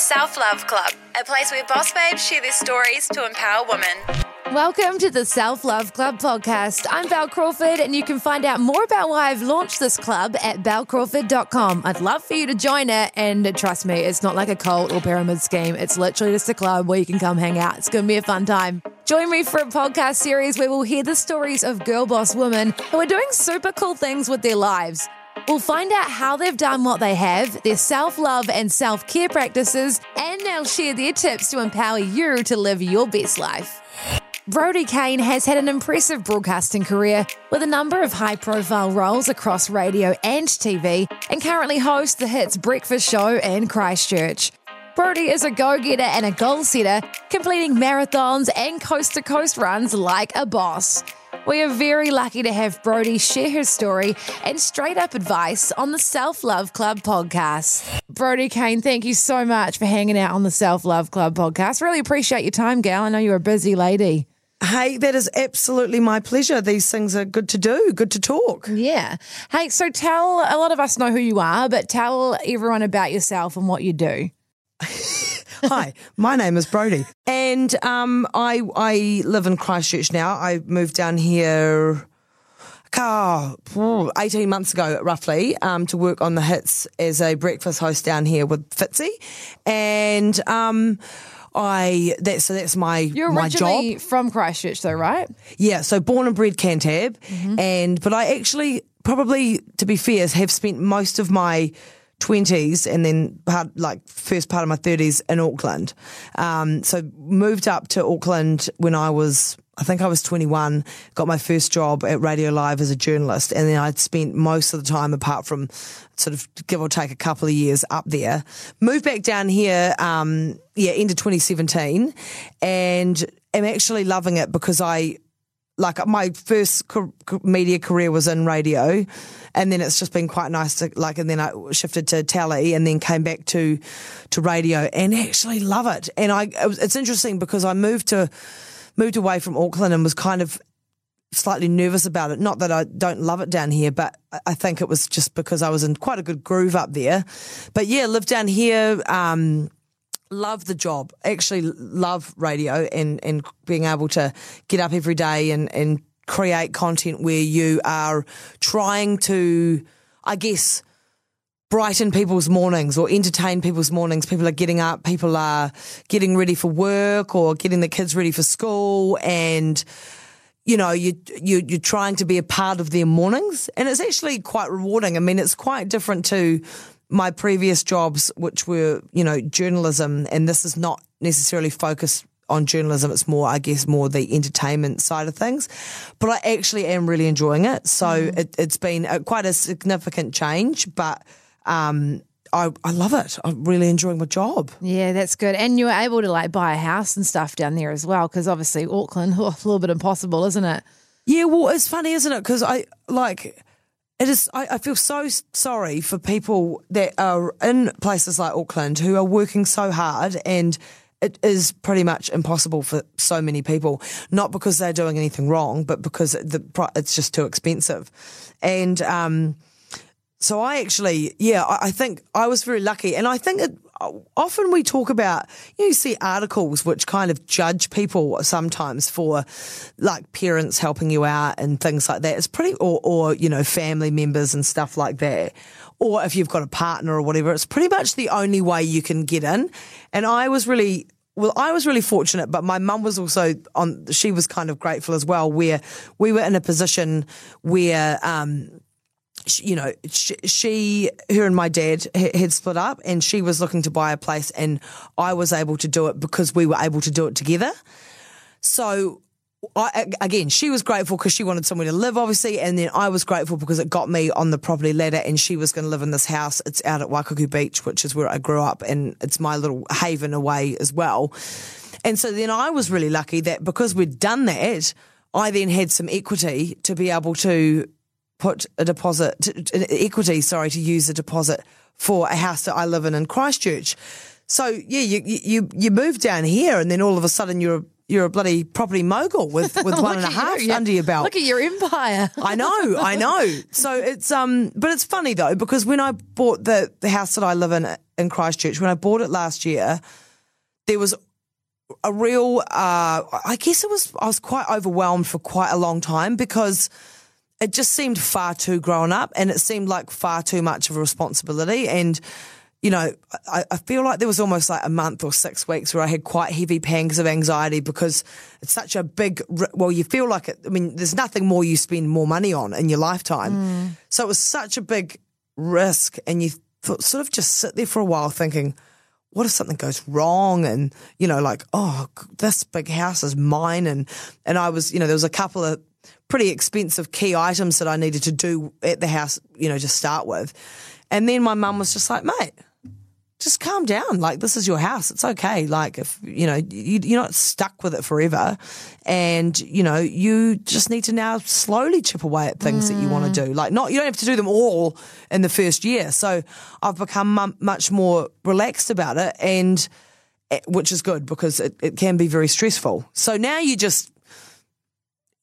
Self Love Club, a place where boss babes share their stories to empower women. Welcome to the Self Love Club podcast. I'm Bel Crawford, and you can find out more about why I've launched this club at belcrawford.com. I'd love for you to join it, and trust me, it's not like a cult or pyramid scheme. It's literally just a club where you can come hang out. It's going to be a fun time. Join me for a podcast series where we'll hear the stories of girl boss women who are doing super cool things with their lives. We'll find out how they've done what they have, their self love and self care practices, and they'll share their tips to empower you to live your best life. Brodie Kane has had an impressive broadcasting career with a number of high profile roles across radio and TV, and currently hosts the hits Breakfast Show and Christchurch. Brodie is a go getter and a goal setter, completing marathons and coast to coast runs like a boss. We are very lucky to have Brodie share her story and straight up advice on the Self Love Club podcast. Brodie Kane, thank you so much for hanging out on the Self Love Club podcast. Really appreciate your time, gal. I know you're a busy lady. Hey, that is absolutely my pleasure. These things are good to do, good to talk. Yeah. Hey, so tell a lot of us know who you are, but tell everyone about yourself and what you do. Hi, my name is Brodie, and um, I I live in Christchurch now. I moved down here. Oh, 18 months ago, roughly, um, to work on the hits as a breakfast host down here with Fitzy. And um, I that so that's my You're my originally job. from Christchurch, though, right? Yeah, so born and bred Cantab, and but I actually probably, to be fair, have spent most of my twenties and then part like first part of my thirties in Auckland. Um, so moved up to Auckland when I was. I think I was 21, got my first job at Radio Live as a journalist, and then I'd spent most of the time, apart from sort of give or take a couple of years up there. Moved back down here, um, yeah, into 2017, and am actually loving it because I like my first co- media career was in radio and then it's just been quite nice to like and then I shifted to tally and then came back to to radio and actually love it. And I it was, it's interesting because I moved to moved away from Auckland and was kind of slightly nervous about it. Not that I don't love it down here but I- think it was just because I was in quite a good groove up there. But yeah lived down here um love the job. Actually, love radio and and being able to get up every day and and create content where you are trying to, I guess. Brighten people's mornings or entertain people's mornings. People are getting up, people are getting ready for work or getting the kids ready for school and you know, you, you, you're trying to be a part of their mornings. And it's actually quite rewarding. I mean, it's quite different to my previous jobs, which were, you know, journalism. And this is not necessarily focused on journalism. It's more, I guess, more the entertainment side of things. But I actually am really enjoying it. So it, it's been a, quite a significant change, but, um, I, I love it. I'm really enjoying my job. Yeah, that's good. And you were able to like buy a house and stuff down there as well, because obviously Auckland, oh, a little bit impossible, isn't it? Yeah, well, it's funny, isn't it? Because I like it is. I, I feel so sorry for people that are in places like Auckland who are working so hard and. It is pretty much impossible for so many people, not because they're doing anything wrong, but because the it's just too expensive. And um, so I actually, yeah, I, I think I was very lucky, and I think it, often we talk about, you, know, you see articles which kind of judge people sometimes for like parents helping you out and things like that. It's pretty, or, or you know, family members and stuff like that. Or if you've got a partner or whatever, it's pretty much the only way you can get in. And I was really, well, I was really fortunate, but my mum was also on, she was kind of grateful as well, where we were in a position where, um, you know, she, she, her and my dad had split up and she was looking to buy a place and I was able to do it because we were able to do it together. So I, again, she was grateful because she wanted somewhere to live, obviously, and then I was grateful because it got me on the property ladder, and she was going to live in this house. It's out at Waikuku Beach, which is where I grew up, and it's my little haven away as well. And so then I was really lucky that because we'd done that, I then had some equity to be able to put a deposit, equity, sorry, to use a deposit for a house that I live in in Christchurch. So yeah, you you you move down here, and then all of a sudden you're you're a bloody property mogul with with one and a at under your belt. Look at your empire. I know, I know. So it's um, but it's funny though because when I bought the the house that I live in in Christchurch, when I bought it last year, there was a real. Uh, I guess it was. I was quite overwhelmed for quite a long time because it just seemed far too grown up, and it seemed like far too much of a responsibility and. You know, I, I feel like there was almost like a month or six weeks where I had quite heavy pangs of anxiety because it's such a big, well, you feel like it. I mean, there's nothing more you spend more money on in your lifetime. Mm. So it was such a big risk. And you th- sort of just sit there for a while thinking, what if something goes wrong? And, you know, like, oh, this big house is mine. And, and I was, you know, there was a couple of pretty expensive key items that I needed to do at the house, you know, to start with. And then my mum was just like, mate, just calm down. Like this is your house. It's okay. Like if you know you, you're not stuck with it forever, and you know you just need to now slowly chip away at things that you want to do. Like not you don't have to do them all in the first year. So I've become mu- much more relaxed about it, and eh, which is good because it, it can be very stressful. So now you just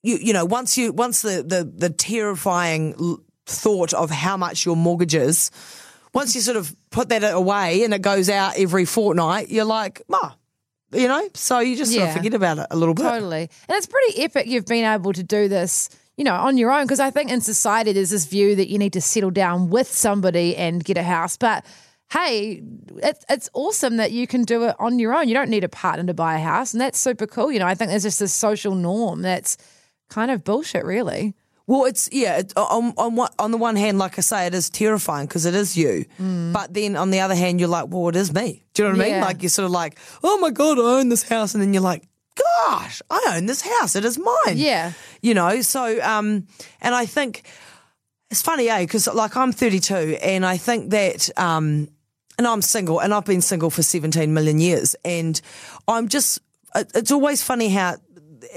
you you know once you once the the the terrifying thought of how much your mortgage is once you sort of put that away and it goes out every fortnight you're like ah you know so you just sort of forget about it a little bit Totally. And it's pretty epic you've been able to do this, you know, on your own. Because I think in society, there's this view that you need to settle down with somebody and get a house. But hey, it's, it's awesome that you can do it on your own. You don't need a partner to buy a house. And that's super cool. You know, I think there's just this social norm that's kind of bullshit, really. well it's yeah it, on, on what on the one hand like i say it is terrifying because it is you. But then on the other hand you're like well it is me. Do you know what i mean? Like you're sort of like oh my god i own this house. And then you're like gosh i own this house. It is mine. Yeah. you know so um and i think it's funny eh? Because like i'm 32 and i think that um and i'm single and i've been single for 17 million years. And i'm just it- it's always funny how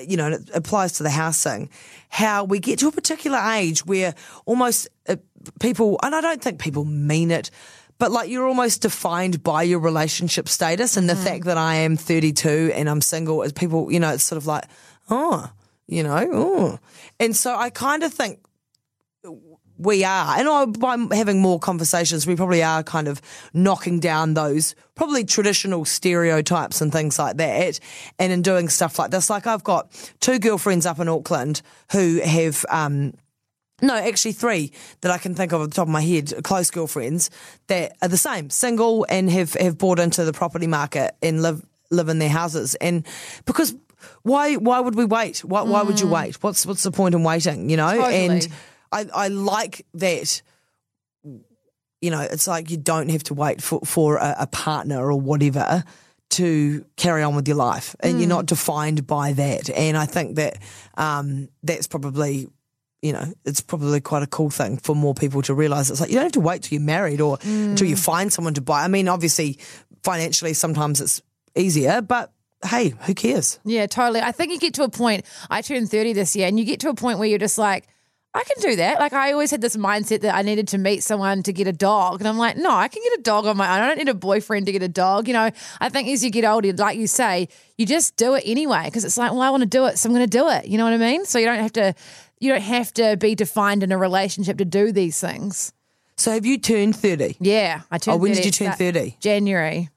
you know, and it applies to the housing, how we get to a particular age where almost uh, people, and I don't think people mean it, but like you're almost defined by your relationship status and the fact that I am 32 and I'm single is people, you know, it's sort of like, oh, you know, oh. And so I kind of think we are, and I, by having more conversations, we probably are kind of knocking down those probably traditional stereotypes and things like that. And in doing stuff like this, like I've got two girlfriends up in Auckland who have, um, no, actually three that I can think of at the top of my head, close girlfriends that are the same, single and have, have bought into the property market and live live in their houses. And because why why would we wait? Why why would you wait? What's what's the point in waiting? You know? Totally. And I, I like that you know, it's like you don't have to wait for, for a, a partner or whatever to carry on with your life and you're not defined by that. And I think that um, that's probably, you know, it's probably quite a cool thing for more people to realize. It's like you don't have to wait till you're married or until you find someone to buy. I mean, obviously, financially, sometimes it's easier, but hey, who cares? Yeah, totally. I think you get to a point, I turned 30 this year, and you get to a point where you're just like, I can do that. Like, I always had this mindset that I needed to meet someone to get a dog. And I'm like, no, I can get a dog on my own. I don't need a boyfriend to get a dog. You know, I think as you get older, like you say, you just do it anyway because it's like, well, I want to do it, so I'm going to do it. You know what I mean? So you don't have to. You don't have to be defined in a relationship to do these things. So have you turned 30? Yeah, I turned. Oh, when did you turn 30? January.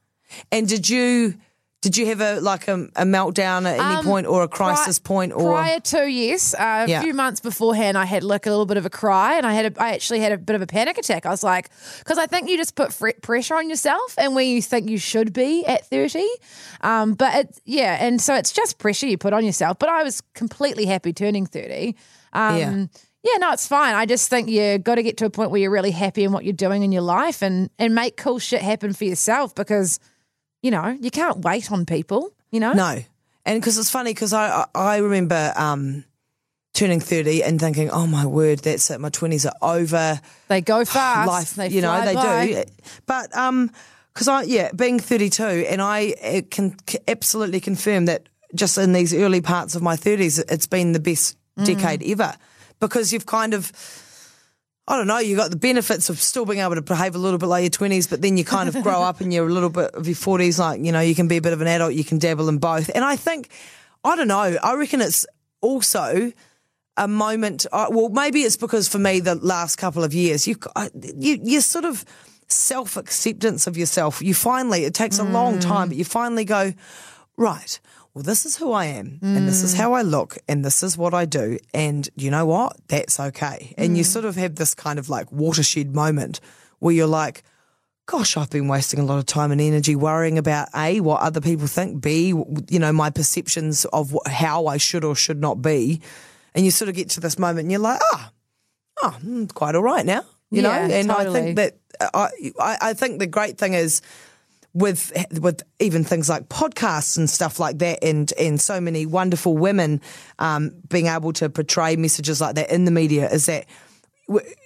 And did you did you have a like a, a meltdown at any Um, point or a crisis pri- point or prior to yes, uh, a Yeah. few months beforehand, I had like a little bit of a cry, and I had a, I actually had a bit of a panic attack. I was like, because I think you just put fre- pressure on yourself, and where you think you should be at thirty, um, but it, yeah, and so it's just pressure you put on yourself. But I was completely happy turning thirty. Um, Yeah. yeah, no, it's fine. I just think you got to get to a point where you're really happy in what you're doing in your life, and and make cool shit happen for yourself because you know you can't wait on people. You know, no? And because it's funny, because I, I I remember um, turning 30 and thinking, oh my word, that's it. My 20s are over. They go fast. Life, they you know, they by. do. But, um, because I, yeah, being 32, and I can absolutely confirm that just in these early parts of my 30s, it's been the best Mm. decade ever because you've kind of, I don't know, you got the benefits of still being able to behave a little bit like your 20s, but then you kind of grow up and you're a little bit of your 40s, like, you know, you can be a bit of an adult, you can dabble in both. And I think, I don't know, I reckon it's also a moment. Uh, well, maybe it's because for me, the last couple of years, you, you, you sort of self acceptance of yourself. You finally, it takes a long time, but you finally go, right. Well, this is who I am, and this is how I look, and this is what I do, and you know what? That's okay. And you sort of have this kind of like watershed moment where you're like, gosh, I've been wasting a lot of time and energy worrying about A, what other people think, B, you know, my perceptions of how I should or should not be. And you sort of get to this moment and you're like, ah, oh, mm, quite all right now, you know? Yeah, And I think that, I, I, I think the great thing is, with with even things like podcasts and stuff like that, and and so many wonderful women um, being able to portray messages like that in the media, is that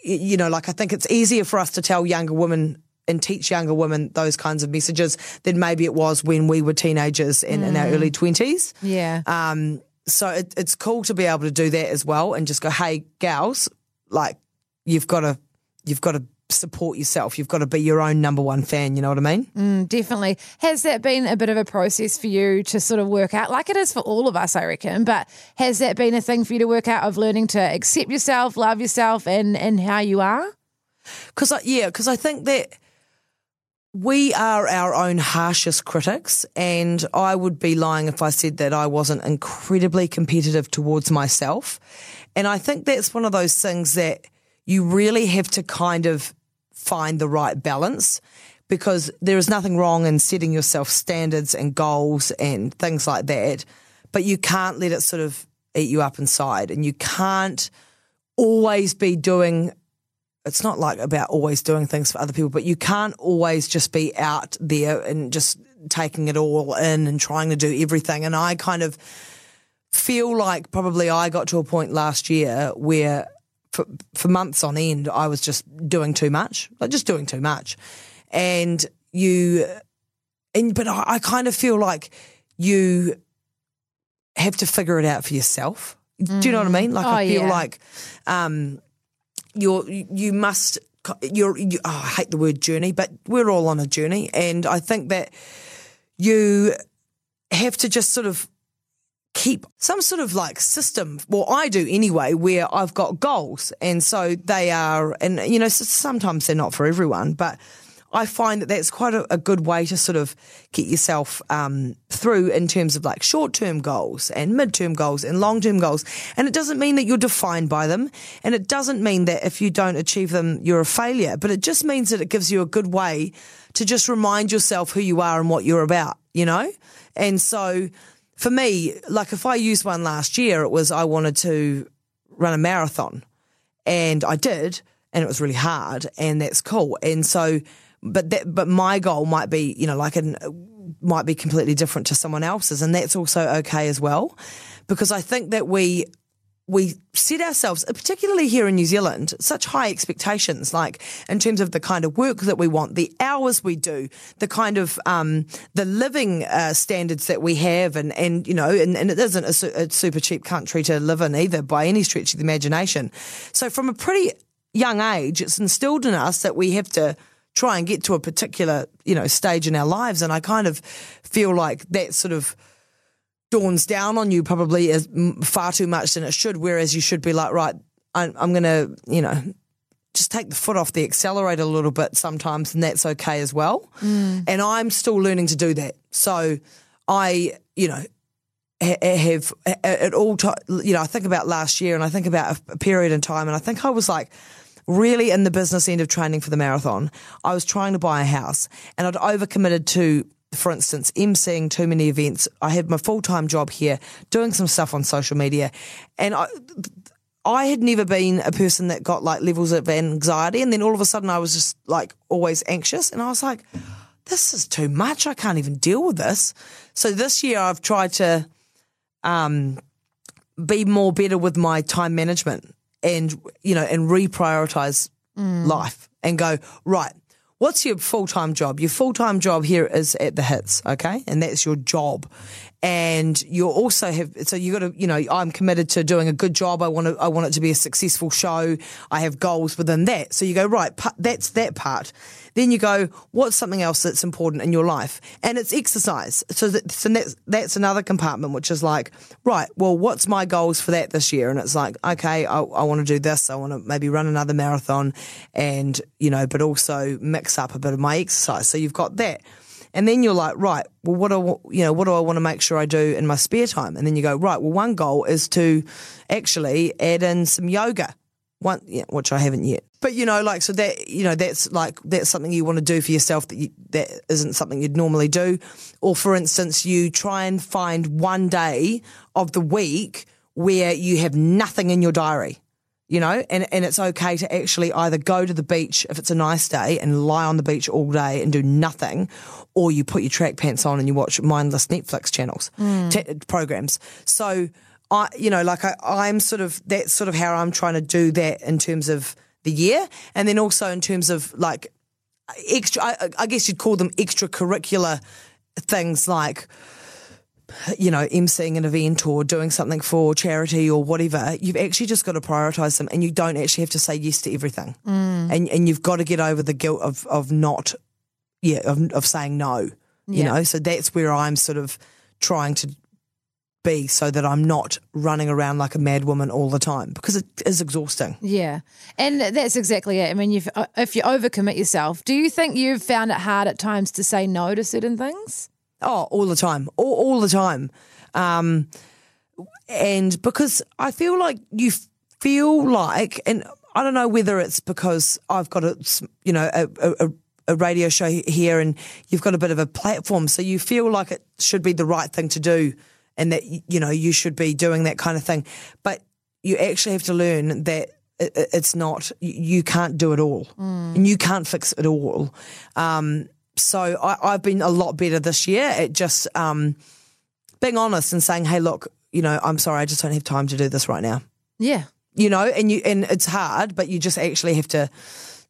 you know, like I think it's easier for us to tell younger women and teach younger women those kinds of messages than maybe it was when we were teenagers and in our early twenties. Yeah. Um, so it, it's cool to be able to do that as well, and just go, hey, gals, like you've got to you've got to support yourself. You've got to be your own number one fan. You know what I mean? Mm, definitely. Has that been a bit of a process for you to sort of work out? Like it is for all of us, I reckon. But has that been a thing for you to work out of learning to accept yourself, love yourself, and and how you are? Because yeah, because I think that we are our own harshest critics, and I would be lying if I said that I wasn't incredibly competitive towards myself. And I think that's one of those things that you really have to kind of find the right balance because there is nothing wrong in setting yourself standards and goals and things like that, but you can't let it sort of eat you up inside, and you can't always be doing it's not like about always doing things for other people, but you can't always just be out there and just taking it all in and trying to do everything. And I kind of feel like probably I got to a point last year where for, for months on end, I was just doing too much, like just doing too much. And you, and, but I, I kind of feel like you have to figure it out for yourself. Do you know what I mean? Like Oh, I feel yeah. like, um, you're you must you're you, oh, I hate the word journey, but we're all on a journey, and I think that you have to just sort of keep some sort of like system. Well, I do anyway, where I've got goals, and so they are, and you know, sometimes they're not for everyone, but. I find that that's quite a, a good way to sort of get yourself um, through in terms of like short term goals and mid term goals and long term goals. And it doesn't mean that you're defined by them. And it doesn't mean that if you don't achieve them, you're a failure. But it just means that it gives you a good way to just remind yourself who you are and what you're about, you know? And so for me, like if I used one last year, it was I wanted to run a marathon and I did, and it was really hard, and that's cool. And so, but that, but my goal might be, you know, like an might be completely different to someone else's, and that's also okay as well, because I think that we we set ourselves, particularly here in New Zealand, such high expectations, like in terms of the kind of work that we want, the hours we do, the kind of um, the living uh, standards that we have, and and you know, and, and it isn't a, su- a super cheap country to live in either by any stretch of the imagination. So from a pretty young age, it's instilled in us that we have to try and get to a particular you know stage in our lives, and I kind of feel like that sort of dawns down on you probably as far too much than it should. Whereas you should be like, right, I'm, I'm going to, you know, just take the foot off the accelerator a little bit sometimes, and that's okay as well. Mm. And I'm still learning to do that. So I, you know, have at all time, you know, I think about last year and I think about a- a period in time, and I think I was like, really in the business end of training for the marathon, I was trying to buy a house and I'd overcommitted to, for instance, emceeing too many events. I had my full time job here, doing some stuff on social media, and I. I had never been a person that got like levels of anxiety, and then all of a sudden I was just like always anxious, and I was like, "This is too much. I can't even deal with this." So this year I've tried to um, be more better with my time management and you know and reprioritize life and go right. What's your full time job? Your full time job here is at the hits, okay, and that's your job. And you also have so you got to you know I'm committed to doing a good job. I want to I want it to be a successful show. I have goals within that. So you go right. That's that part. Then you go, what's something else that's important in your life? And it's exercise. So, that, so that's, that's another compartment, which is like, right, well, what's my goals for that this year? And it's like, okay, I, I want to do this. I want to maybe run another marathon and, you know, but also mix up a bit of my exercise. So you've got that. And then you're like, right, well, what do you know, what do I want to make sure I do in my spare time? And then you go, right, well, one goal is to actually add in some yoga one yeah, which I haven't yet. But you know, like so that you know that's like that's something you want to do for yourself that you, that isn't something you'd normally do. Or for instance, you try and find one day of the week where you have nothing in your diary. You know, and, and it's okay to actually either go to the beach if it's a nice day and lie on the beach all day and do nothing, or you put your track pants on and you watch mindless Netflix channels, hmm. t- programs. So I, you know, like I, I'm sort of that's sort of how I'm trying to do that in terms of the year, and then also in terms of like extra. I, I guess you'd call them extracurricular things like you know, emceeing an event or doing something for charity or whatever, you've actually just got to prioritize them and you don't actually have to say yes to everything. And and you've got to get over the guilt of of not yeah, of of saying no. You Yeah. know, so that's where I'm sort of trying to be so that I'm not running around like a mad woman all the time because it is exhausting. Yeah, and that's exactly it. I mean, you've, uh, if you overcommit yourself, do you think you've found it hard at times to say no to certain things? Oh, all the time, all, all the time. Um, and because I feel like you feel like, and I don't know whether it's because I've got a, you know, a, a, a radio show here and you've got a bit of a platform, so you feel like it should be the right thing to do, and that you know you should be doing that kind of thing. But you actually have to learn that it, it- it's not. You can't do it all, and you can't fix it all. Um, so I, I've been a lot better this year at just um, being honest and saying, "Hey, look, you know, I'm sorry, I just don't have time to do this right now." Yeah, You know, and you and it's hard, but you just actually have to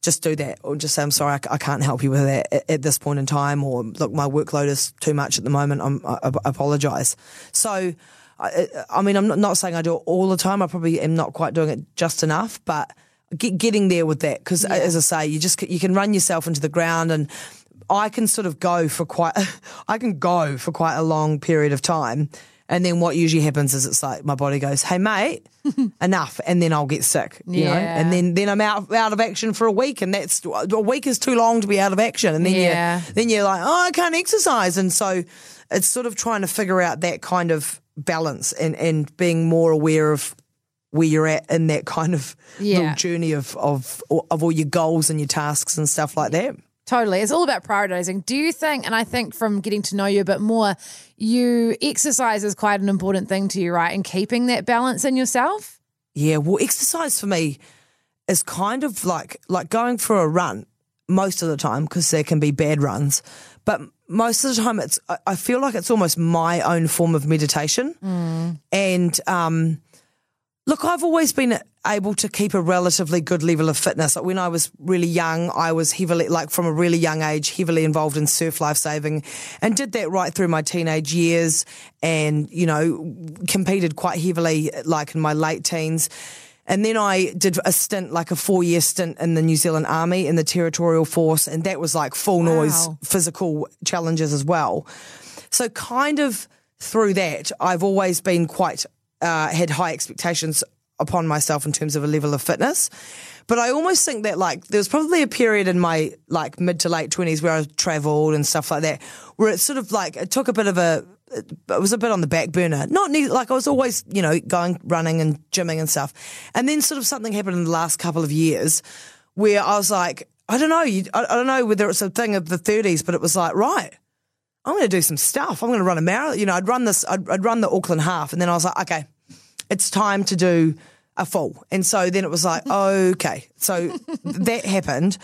just do that, or just say, "I'm sorry, I can't help you with that at, at this point in time," or "Look, my workload is too much at the moment. I'm, I, I apologize." So. I, I mean, I'm not- not saying I do it all the time. I probably am not quite doing it just enough, but get, getting there with that because, as I say, you just you can run yourself into the ground, and I can sort of go for quite, I can go for quite a long period of time, and then what usually happens is it's like my body goes, "Hey, mate, enough," and then I'll get sick, you know, and then then I'm out out of action for a week, and that's a week is too long to be out of action, and then Yeah. you then you're like, "Oh, I can't exercise," and so it's sort of trying to figure out that kind of balance and and being more aware of where you're at in that kind of Yeah. little journey of of of all your goals and your tasks and stuff like that. Totally. It's all about prioritizing. Do you think, and I think from getting to know you a bit more, you exercise is quite an important thing to you, right? And keeping that balance in yourself? Yeah, well, exercise for me is kind of like like going for a run most of the time because there can be bad runs, but most of the time it's I- I feel like it's almost my own form of meditation. And um, look, I've always been able to keep a relatively good level of fitness. Like when I was really young, I was heavily, like from a really young age, heavily involved in surf lifesaving and did that right through my teenage years and, you know, competed quite heavily like in my late teens. And then I did a stint, like a four year stint in the New Zealand Army in the Territorial Force. And that was like full noise physical challenges as well. So kind of through that, I've always been quite uh, had high expectations upon myself in terms of a level of fitness. But I almost think that like there was probably a period in my like mid to late twenties where I travelled and stuff like that, where it sort of like it took a bit of a it was a bit on the back burner. Not ne- like I was always, you know, going running and gymming and stuff. And then sort of something happened in the last couple of years where I was like, I don't know, you, I, I don't know whether it's a thing of the 30s, but it was like, right, I'm going to do some stuff. I'm going to run a marathon. You know, I'd run this, I'd, I'd run the Auckland half, and then I was like, okay, it's time to do a full. And so then it was like, okay, so that happened.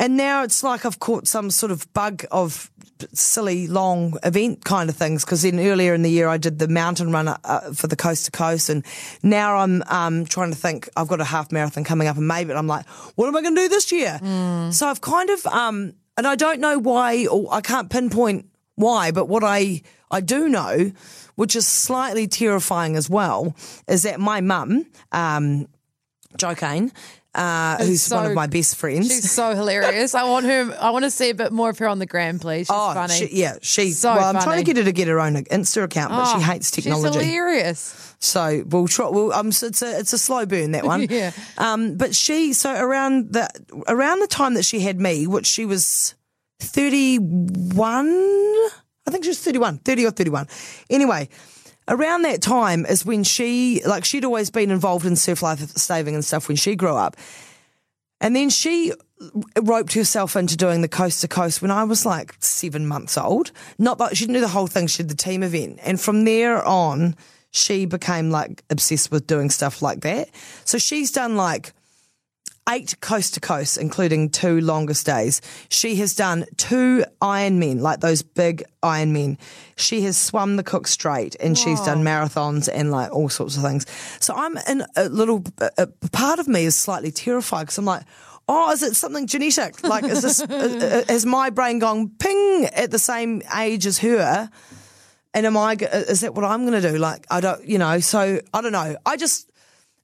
And now it's like I've caught some sort of bug of silly long event kind of things. Because then earlier in the year I did the mountain run uh, for the coast to coast, and now I'm um, trying to think. I've got a half marathon coming up in May, but I'm like, what am I going to do this year? So I've kind of, um, and I don't know why, or I can't pinpoint why, but what I I do know, which is slightly terrifying as well, is that my mum, um, Jo Kane, uh, who's one of my best friends. She's so hilarious. I want her. I want to see a bit more of her on the gram, please. She's Oh, funny. she, yeah, she's So well, I'm trying to get her to get her own Insta account, but she Oh, hates technology. She's hilarious. So we'll try. We'll, um, so it's a it's a slow burn that one. Yeah. Um, but she so around the around the time that she had me, which she was thirty one, I think she was 31, 30 or thirty one. Anyway. Around that time is when she, like, she'd always been involved in surf life saving and stuff when she grew up. And then she roped herself into doing the coast to coast when I was like seven months old. Not that she didn't do the whole thing, she did the team event. And from there on, she became like obsessed with doing stuff like that. So she's done like eight coast to coast, including two longest days. She has done two Ironmen, like those big Ironmen. She has swum the Cook Strait and she's done marathons and like all sorts of things. So I'm in a little, a, a part of me is slightly terrified because I'm like, oh, is it something genetic? Like, is this, has my brain gone ping at the same age as her? And am I, is that what I'm going to do? Like, I don't, you know, so I don't know. I just,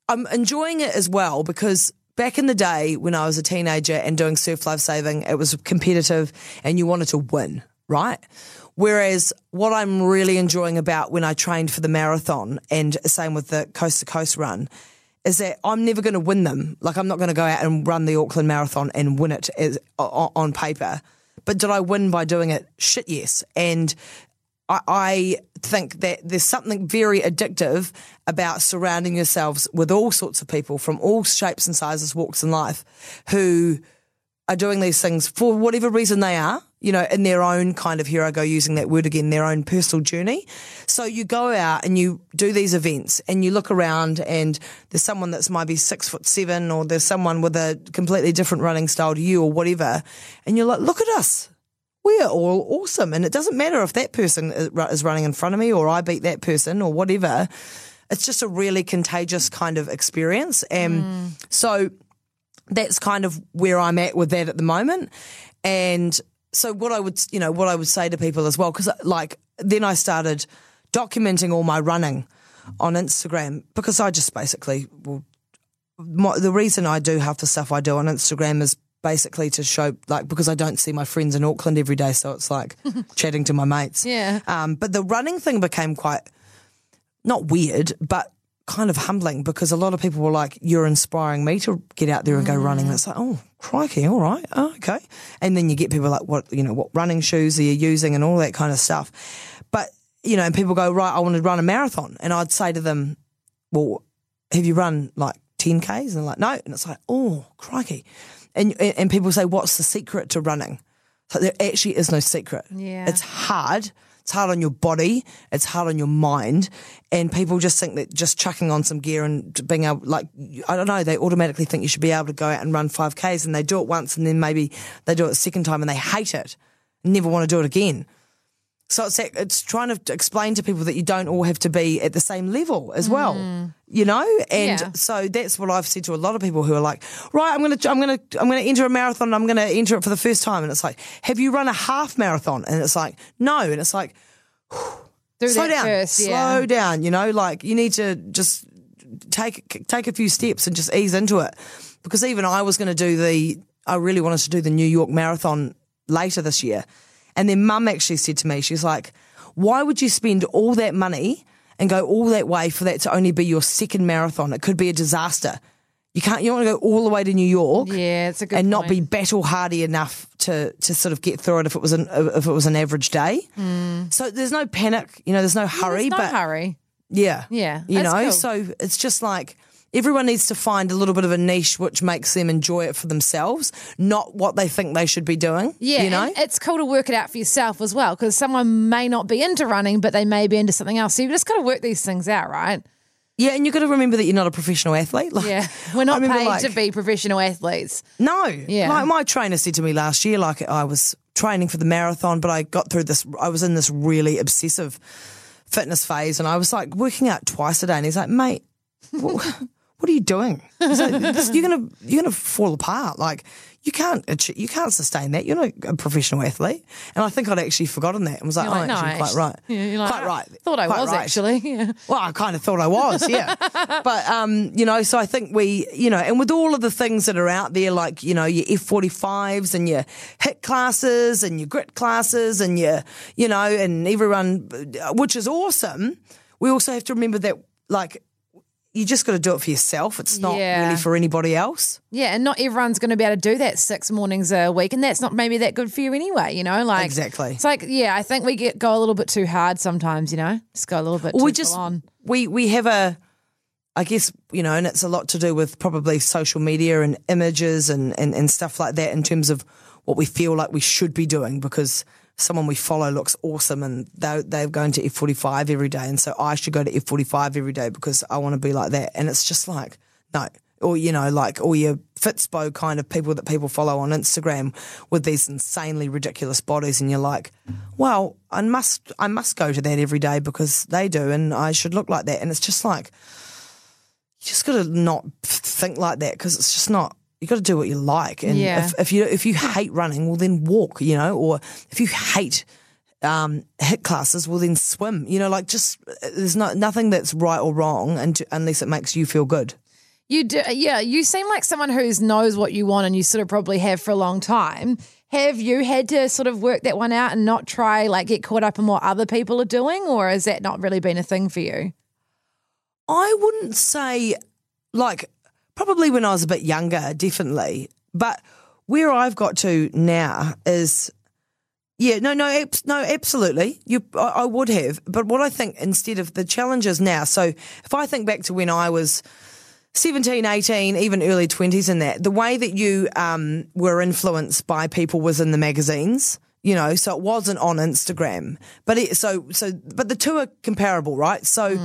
I'm enjoying it as well because back in the day when I was a teenager and doing surf life saving, it was competitive and you wanted to win, right? Whereas what I'm really enjoying about when I trained for the marathon and same with the coast to coast run is that I'm never going to win them. Like I'm not going to go out and run the Auckland Marathon and win it eh, as, o- on paper. But did I win by doing it? Shit, yes. And I, think that there's something very addictive about surrounding yourselves with all sorts of people from all shapes and sizes, walks in life, who are doing these things for whatever reason they are, you know, in their own kind of, here I go using that word again, their own personal journey. So you go out and you do these events and you look around and there's someone that's maybe six foot seven or there's someone with a completely different running style to you or whatever. And you're like, look at us we're all awesome. And it doesn't matter if that person is running in front of me or I beat that person or whatever. It's just a really contagious kind of experience. And mm. so that's kind of where I'm at with that at the moment. And so what I would, you know, what I would say to people as well, because uh, like then I started documenting all my running on Instagram because I just basically, well, my, the reason I do half the stuff I do on Instagram is basically to show like because I don't see my friends in Auckland every day, so it's like chatting to my mates. Yeah. Um, but the running thing became quite not weird, but kind of humbling because a lot of people were like, "You're inspiring me to get out there and go running." And it's like, "Oh, crikey, all right, oh, okay." And then you get people like, "What you know? What running shoes are you using?" and all that kind of stuff. But you know, and people go, "Right, I want to run a marathon," and I'd say to them, "Well, have you run like 10Ks? And they're like, no. And it's like, oh, crikey. And, and people say, what's the secret to running? So there actually is no secret. Yeah. It's hard. It's hard on your body. It's hard on your mind. And people just think that just chucking on some gear and being able, like, I don't know, they automatically think you should be able to go out and run 5Ks and they do it once and then maybe they do it a second time and they hate it never want to do it again. So it's it's trying to explain to people that you don't all have to be at the same level as well, mm. you know. And Yeah. so that's what I've said to a lot of people who are like, right, I'm gonna I'm gonna I'm gonna enter a marathon. And I'm gonna enter it for the first time, and it's like, have you run a half marathon? And it's like, no, and it's like, slow down, first, slow down. You know, like you need to just take take a few steps and just ease into it. Because even I was going to do the, I really wanted to do the New York Marathon later this year, and then Mum actually said to me, she's like, "Why would you spend all that money and go all that way for that to only be your second marathon? It could be a disaster." You can't. You don't want to go all the way to New York, Yeah, it's a good and not be battle hardy enough to to sort of get through it if it was an if it was an average day. So there's no panic, you know. There's no hurry, Hmm. There's no but hurry. yeah, Yeah, you know. cool. So it's just like everyone needs to find a little bit of a niche which makes them enjoy it for themselves, not what they think they should be doing. Yeah, you know. it's cool to work it out for yourself as well because someone may not be into running, but they may be into something else. So you've just got to work these things out, right? Yeah, and you've got to remember that you're not a professional athlete. Like, Yeah, we're not paid like- to be professional athletes. No. Yeah. Like my trainer said to me last year, like I was training for the marathon, but I got through this, I was in this really obsessive fitness phase and I was like working out twice a day. And he's like, mate, what are you doing? Like, "This- you're going to, you're to fall apart. Like you can't, ach- you can't sustain that. You're not a professional athlete. And I think I'd actually forgotten that and was like, oh, no, actually, quite right. Yeah, you're like, quite "I right. Thought I Quite was right." actually. Yeah. Well, I kind of thought I was, yeah. but, um, you know, so I think we, you know, and with all of the things that are out there, like, you know, your F45s and your HIIT classes and your grit classes and your, you know, and everyone, which is awesome, we also have to remember that, like, you just got to do it for yourself. It's not Yeah. really for anybody else. Yeah, and not everyone's going to be able to do that six mornings a week, and that's not maybe that good for you anyway. You know, like Exactly. It's like yeah, I think we get go a little bit too hard sometimes. You know, just go a little bit. Well, we just on. we we have a I guess, you know, and it's a lot to do with probably social media and images and, and, and stuff like that in terms of what we feel like we should be doing because someone we follow looks awesome and they're, they're going to F45 every day. And so I should go to F45 every day because I want to be like that. And it's just like, no. Or, you know, like all your Fitspo kind of people that people follow on Instagram with these insanely ridiculous bodies. And you're like, well, I must, I must go to that every day because they do and I should look like that. And it's just like, you just got to not think like that because it's just not. You got to do what you like, and Yeah. if, if you if you hate running, well then walk, you know, or if you hate um, HIIT classes, well then swim, you know, like just there's not nothing that's right or wrong, and unless it makes you feel good. You do, yeah. You seem like someone who knows what you want, and you sort of probably have for a long time. Have you had to sort of work that one out and not try like get caught up in what other people are doing, or has that not really been a thing for you? I wouldn't say like probably when I was a bit younger, definitely. But where I've got to now is yeah, no, no, no, absolutely. You, I, I would have, but what I think instead of the challenges now. So if I think back to when I was 17, 18, even early 20s and that, the way that you um, were influenced by people was in the magazines, you know, so it wasn't on Instagram. But it, so, so, but the two are comparable, right? So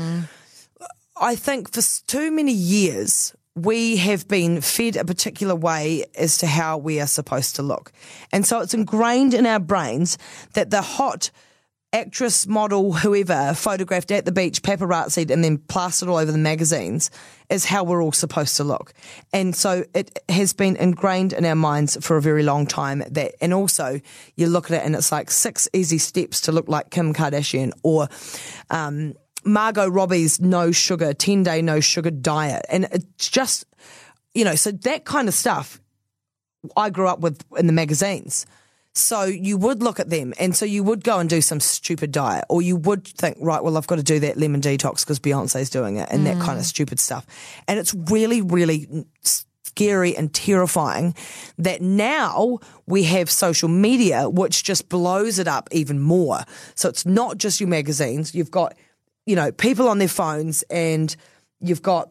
I think for too many years, we have been fed a particular way as to how we are supposed to look. And so it's ingrained in our brains that the hot actress, model, whoever, photographed at the beach, paparazzied, and then plastered all over the magazines is how we're all supposed to look. And so it has been ingrained in our minds for a very long time that, and also you look at it and it's like six easy steps to look like Kim Kardashian or, um, Margot Robbie's no sugar, 10 day no sugar diet. And it's just, you know, so that kind of stuff I grew up with in the magazines. So you would look at them and so you would go and do some stupid diet or you would think, right, well, I've got to do that lemon detox because Beyonce's doing it and that mm. kind of stupid stuff. And it's really, really scary and terrifying that now we have social media, which just blows it up even more. So it's not just your magazines. You've got, you know, people on their phones and you've got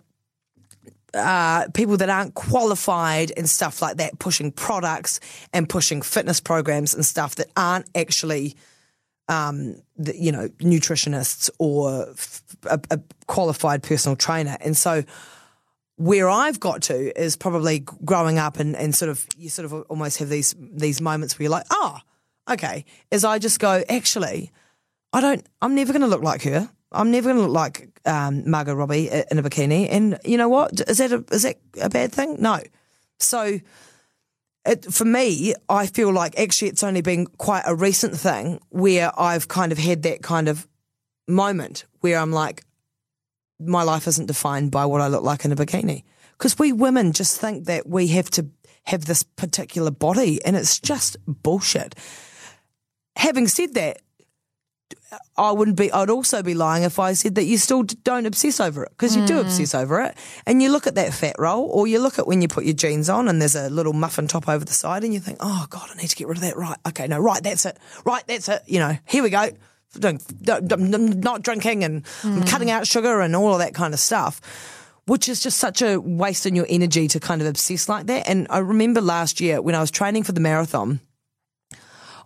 uh, people that aren't qualified and stuff like that pushing products and pushing fitness programs and stuff that aren't actually um, the, you know nutritionists or f- a, a qualified personal trainer. And so where I've got to is probably growing up and, and sort of you sort of almost have these these moments where you're like oh okay. As I just go actually I don't I'm never going to look like her I'm never going to look like um, Margot Robbie in a bikini. And you know what? Is that a, is that a bad thing? No. So it, for me, I feel like actually it's only been quite a recent thing where I've kind of had that kind of moment where I'm like, my life isn't defined by what I look like in a bikini. Because we women just think that we have to have this particular body, and it's just bullshit. Having said that, I wouldn't be. I'd also be lying if I said that you still don't obsess over it because you do hmm. obsess over it. And you look at that fat roll, or you look at when you put your jeans on and there's a little muffin top over the side, and you think, "Oh God, I need to get rid of that." Right? Okay, no, right, that's it. Right, that's it. You know, here we go. Don't- not drinking and I'm hmm. cutting out sugar and all of that kind of stuff. Which is just such a waste on your energy to kind of obsess like that. And I remember last year when I was training for the marathon,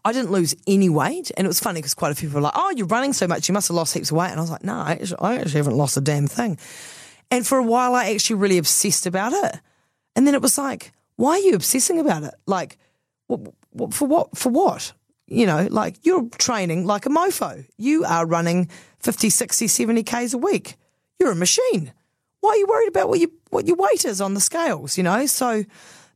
I didn't lose any weight. And it was funny because quite a few people were like, oh, you're running so much, you must have lost heaps of weight. And I was like, no, I actually, I actually haven't lost a damn thing. And for a while, I actually really obsessed about it. And then it was like, why are you obsessing about it? Like, what, what, for what? For what? You know, like you're training like a mofo. You are running 50, 60, 70 Ks a week. You're a machine. Why are you worried about what, you, what your weight is on the scales, you know? So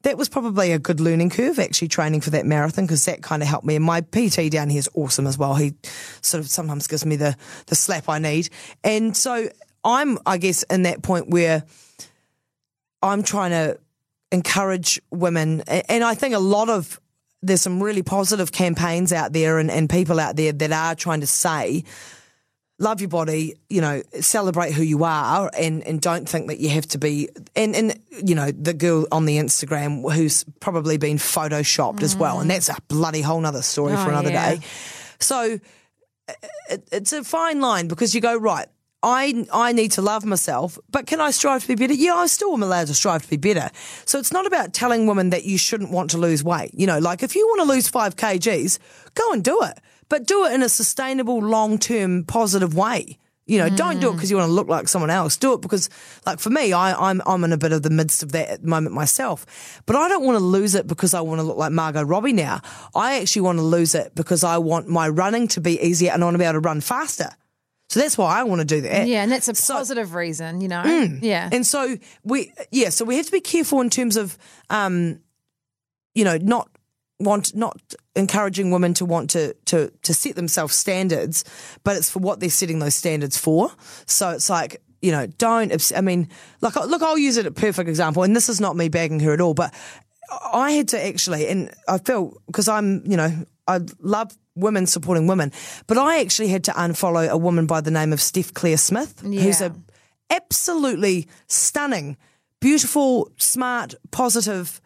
that was probably a good learning curve actually training for that marathon because that kind of helped me. And my PT down here is awesome as well. He sort of sometimes gives me the, the slap I need. And so I'm, I guess, in that point where I'm trying to encourage women. And I think a lot of there's some really positive campaigns out there and, and people out there that are trying to say, love your body, you know, celebrate who you are and, and don't think that you have to be and, and you know, the girl on the Instagram who's probably been photoshopped as well. And mm. that's a bloody whole nother story Oh, for another yeah. day. So uh, it, it's a fine line because you go, right, I, I need to love myself, but can I strive to be better? Yeah, I still am allowed to strive to be better. So it's not about telling women that you shouldn't want to lose weight. You know, like if you want to lose five kgs, go and do it, but do it in a sustainable, long term, positive way. You know, don't do it because you want to look like someone else. Do it because, like for me, I, I'm I'm in a bit of the midst of that at the moment myself. But I don't want to lose it because I want to look like Margot Robbie now. I actually want to lose it because I want my running to be easier and I want to be able to run faster. So that's why I want to do that. Yeah, and that's a So- positive reason, you know. Mm. Yeah. And so we, yeah, so we have to be careful in terms of, um, you know, not want not encouraging women to want to to to set themselves standards, but it's for what they're setting those standards for. So it's like. You know, don't. I mean, like, look, I'll use it a perfect example, and this is not me bagging her at all, but I had to actually, and I felt because I'm, you know, I love women supporting women, but I actually had to unfollow a woman by the name of Steph Claire Smith, who's Yeah. a absolutely stunning, beautiful, smart, positive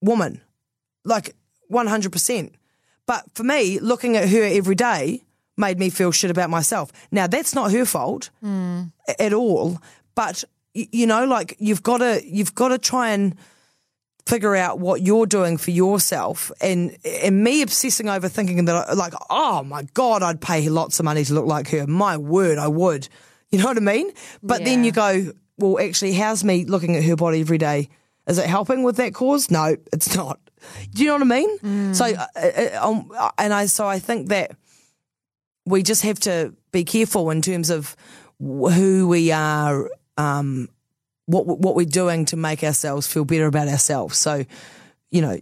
woman, like 100%. But for me, looking at her every day made me feel shit about myself. Now, that's not her fault a- at all, but you know, like you've got to you've got to try and figure out what you're doing for yourself and and me obsessing over thinking that like oh my god I'd pay lots of money to look like her. My word I would. You know what I mean? But then you go well actually how's me looking at her body every day? Is it helping with that cause? No it's not do you know what I mean so uh, uh, um, uh, and I so I think that we just have to be careful in terms of who we are um, what what we're doing to make ourselves feel better about ourselves. So, you know,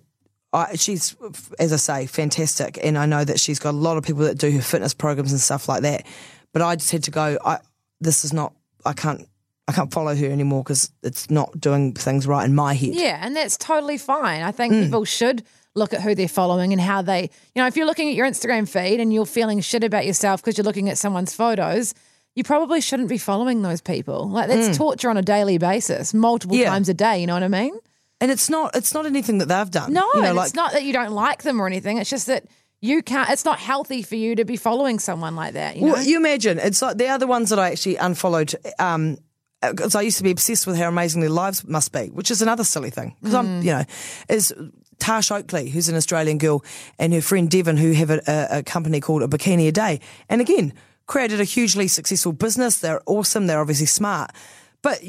I, she's as I say, fantastic, and I know that she's got a lot of people that do her fitness programs and stuff like that. But I just had to go. I this is not. I can't. I can't follow her anymore because it's not doing things right in my head. Yeah, and that's totally fine. I think Mm. people should look at who they're following and how they, you know, if you're looking at your Instagram feed and you're feeling shit about yourself because you're looking at someone's photos, you probably shouldn't be following those people. Like that's torture on a daily basis, multiple Mm. Yeah. times a day. You know what I mean? And it's not. It's not anything that they've done. No, you know, like it's not that you don't like them or anything. It's just that you can't. It's not healthy for you to be following someone like that. You know? Well, you imagine it's like the other ones that I actually unfollowed. Um, because I used to be obsessed with how amazing their lives must be, which is another silly thing. Because I'm, mm. you know, is Tash Oakley, who's an Australian girl, and her friend Devon, who have a, a, a company called A Bikini a Day, and again created a hugely successful business. They're awesome. They're obviously smart, but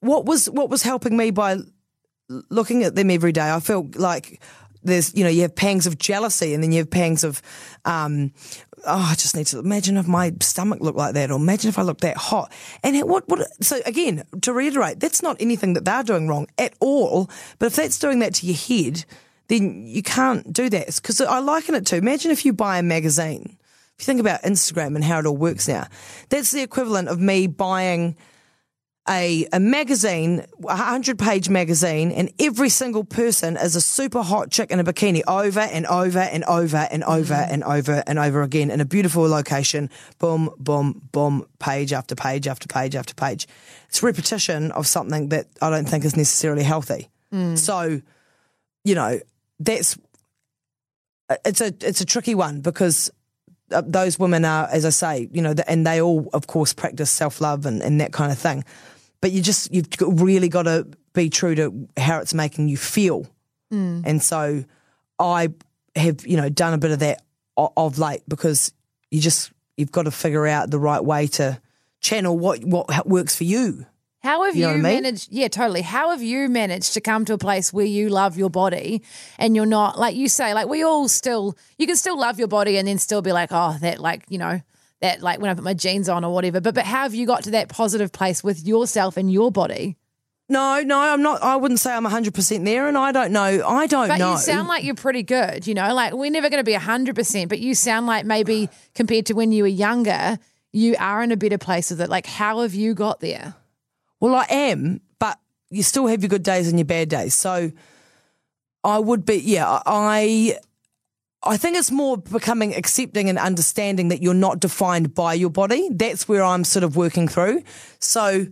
what was what was helping me by looking at them every day, I felt like there's, you know, you have pangs of jealousy and then you have pangs of, um, oh, I just need to imagine if my stomach looked like that or imagine if I looked that hot. And what, what, so again, to reiterate, that's not anything that they're doing wrong at all. But if that's doing that to your head, then you can't do that. Because I liken it to, imagine if you buy a magazine. If you think about Instagram and how it all works now, that's the equivalent of me buying a, a magazine, a hundred page magazine, and every single person is a super hot chick in a bikini over and over and over and over and over and over again in a beautiful location. Boom, boom, boom, page after page after page after page. It's repetition of something that I don't think is necessarily healthy. So, you know, that's it's a it's a tricky one because uh, those women are, as I say, you know, and they all, of course, practice self love and, and that kind of thing. But you just you've really got to be true to how it's making you feel. Mm. And so, I have you know done a bit of that of late because you just you've got to figure out the right way to channel what what works for you. How have You you, know what I mean? managed? Yeah, totally. How have you managed to come to a place where you love your body and you're not like you say, like we all still, you can still love your body and then still be like, oh, that like you know that like when I put my jeans on or whatever. But but how have you got to that positive place with yourself and your body? No, no, I'm not. I wouldn't say I'm 100% there, and I don't know. I don't know. But know. you sound like you're pretty good. You know, like we're never going to be hundred percent, but you sound like maybe compared to when you were younger, you are in a better place with it. Like, how have you got there? Well, I am, but you still have your good days and your bad days. So I would be, yeah, I. I think it's more becoming accepting and understanding that you're not defined by your body. That's where I'm sort of working through. So,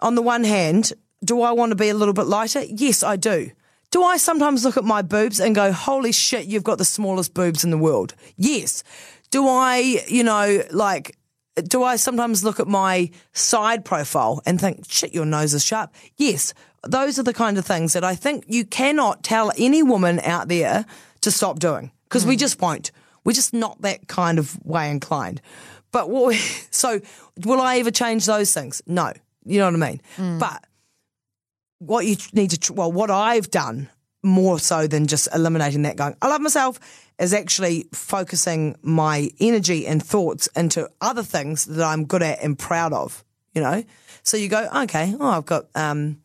on the one hand, do I want to be a little bit lighter? Yes, I do. Do I sometimes look at my boobs and go, holy shit, you've got the smallest boobs in the world? Yes. Do I, you know, like, do I sometimes look at my side profile and think, shit, your nose is sharp? Yes. Those are the kind of things that I think you cannot tell any woman out there to stop doing because we just won't. We're just not that kind of way inclined. But what we, so will I ever change those things? No. You know what I mean? But what you need to, well, what I've done more so than just eliminating that going, I love myself, is actually focusing my energy and thoughts into other things that I'm good at and proud of, you know? So you go, okay, oh, I've got, um,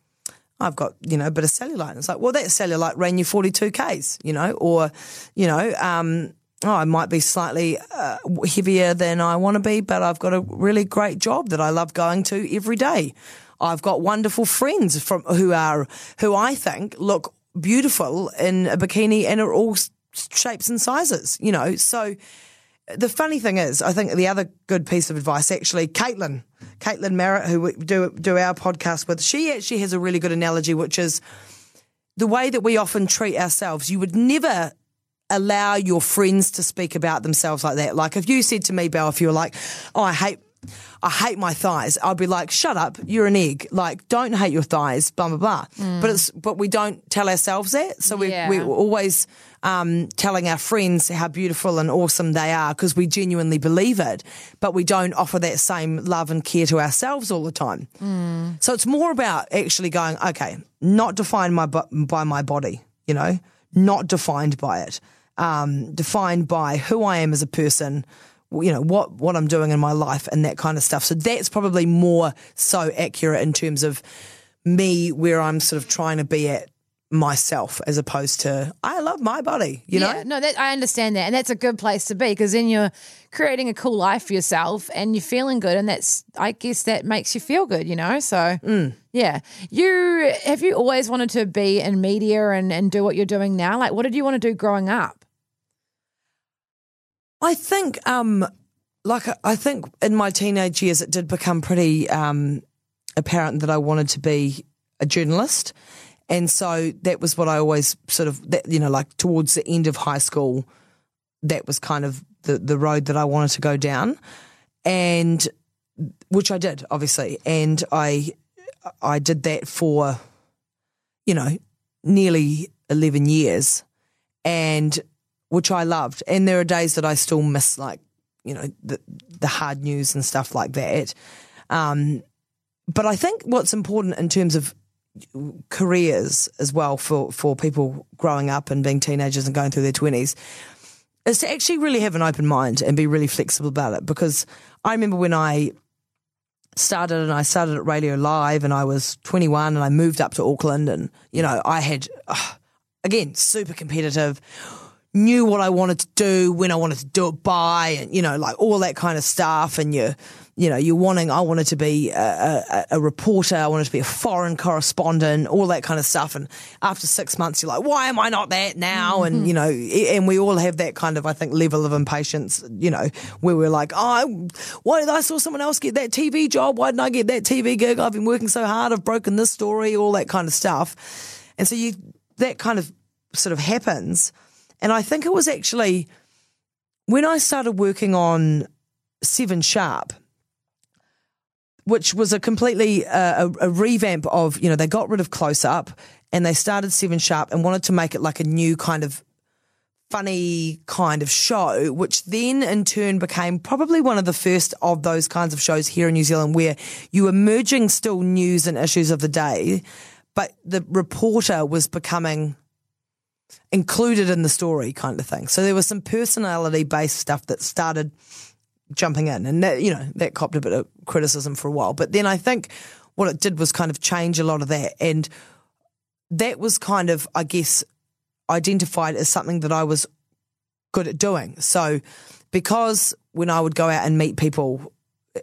I've got, you know, a bit of cellulite. And it's like, well, that cellulite ran you 42 Ks, you know, or, you know, um, oh, I might be slightly uh, heavier than I want to be, but I've got a really great job that I love going to every day. I've got wonderful friends from who are who I think look beautiful in a bikini and are all shapes and sizes, you know. So the funny thing is, I think the other good piece of advice, actually, Caitlin, Caitlin Merritt, who we do do our podcast with, she actually has a really good analogy, which is the way that we often treat ourselves. You would never allow your friends to speak about themselves like that. Like if you said to me, Bel, if you were like, "Oh, I hate." I hate my thighs. I'd be like, shut up, you're an egg. Like, don't hate your thighs, blah, blah, blah. Mm. But it's, but we don't tell ourselves that. So we, Yeah. we're always, um, telling our friends how beautiful and awesome they are because we genuinely believe it, but we don't offer that same love and care to ourselves all the time. So it's more about actually going, okay, not defined my, by my body, you know, not defined by it, um, defined by who I am as a person, you know, what, what I'm doing in my life and that kind of stuff. So that's probably more so accurate in terms of me where I'm sort of trying to be at myself as opposed to I love my body, you know? yeah, no, that I understand that, and that's a good place to be because then you're creating a cool life for yourself and you're feeling good, and that's I guess that makes you feel good, you know. So Mm. yeah, you have you always wanted to be in media and and do what you're doing now? Like, what did you want to do growing up? I think, um, like, I think in my teenage years, it did become pretty um, apparent that I wanted to be a journalist. And so that was what I always sort of, that, you know, like towards the end of high school, that was kind of the, the road that I wanted to go down. And which I did, obviously. And I, I did that for, you know, nearly 11 years. And which I loved. And there are days that I still miss, like, you know, the, the hard news and stuff like that. Um, but I think what's important in terms of careers as well for, for people growing up and being teenagers and going through their 20s is to actually really have an open mind and be really flexible about it. Because I remember when I started and I started at Radio Live and I was 21 and I moved up to Auckland and, you know, I had, again, super competitive, knew what I wanted to do, when I wanted to do it by, and, you know, like all that kind of stuff. And you're, you know, you're wanting, I wanted to be a, a, a reporter, I wanted to be a foreign correspondent, all that kind of stuff. And after six months, you're like, why am I not that now? And, mm-hmm. you know, and we all have that kind of, I think, level of impatience, you know, where we're like, oh, why did I saw someone else get that TV job? Why didn't I get that TV gig? I've been working so hard, I've broken this story, all that kind of stuff. And so you, that kind of sort of happens. And I think it was actually when I started working on Seven Sharp, which was a completely uh, a, a revamp of you know they got rid of Close Up and they started Seven Sharp and wanted to make it like a new kind of funny kind of show, which then in turn became probably one of the first of those kinds of shows here in New Zealand where you were merging still news and issues of the day, but the reporter was becoming included in the story kind of thing. So there was some personality based stuff that started jumping in and that, you know, that copped a bit of criticism for a while. But then I think what it did was kind of change a lot of that. And that was kind of, I guess, identified as something that I was good at doing. So because when I would go out and meet people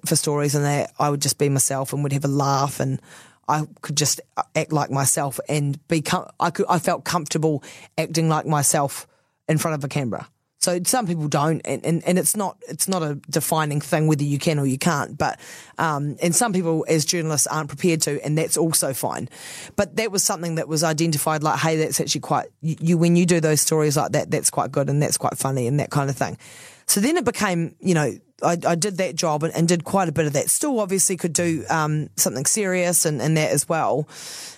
for stories and that, I would just be myself and would have a laugh and I could just act like myself and be. Com- I could. I felt comfortable acting like myself in front of a camera. So some people don't, and, and, and it's not it's not a defining thing whether you can or you can't. But um, and some people as journalists aren't prepared to, and that's also fine. But that was something that was identified like, hey, that's actually quite you, you when you do those stories like that, that's quite good and that's quite funny and that kind of thing. So then it became, you know, I, I did that job and, and, did quite a bit of that. Still, obviously, could do um, something serious and, and that as well.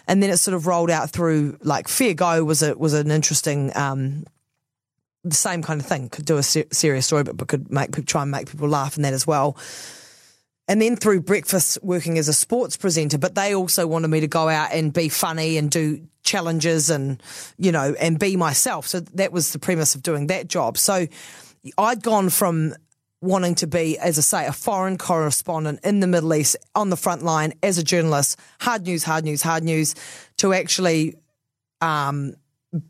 And then it sort of rolled out through like Fair Go was a was an interesting. Um, the same kind of thing. Could do a ser- serious story, but, but could make try and make people laugh in that as well. And then through breakfast, working as a sports presenter, but they also wanted me to go out and be funny and do challenges and you know and be myself. So that was the premise of doing that job. So I'd gone from wanting to be, as I say, a foreign correspondent in the Middle East on the front line as a journalist, hard news, hard news, hard news, to actually um,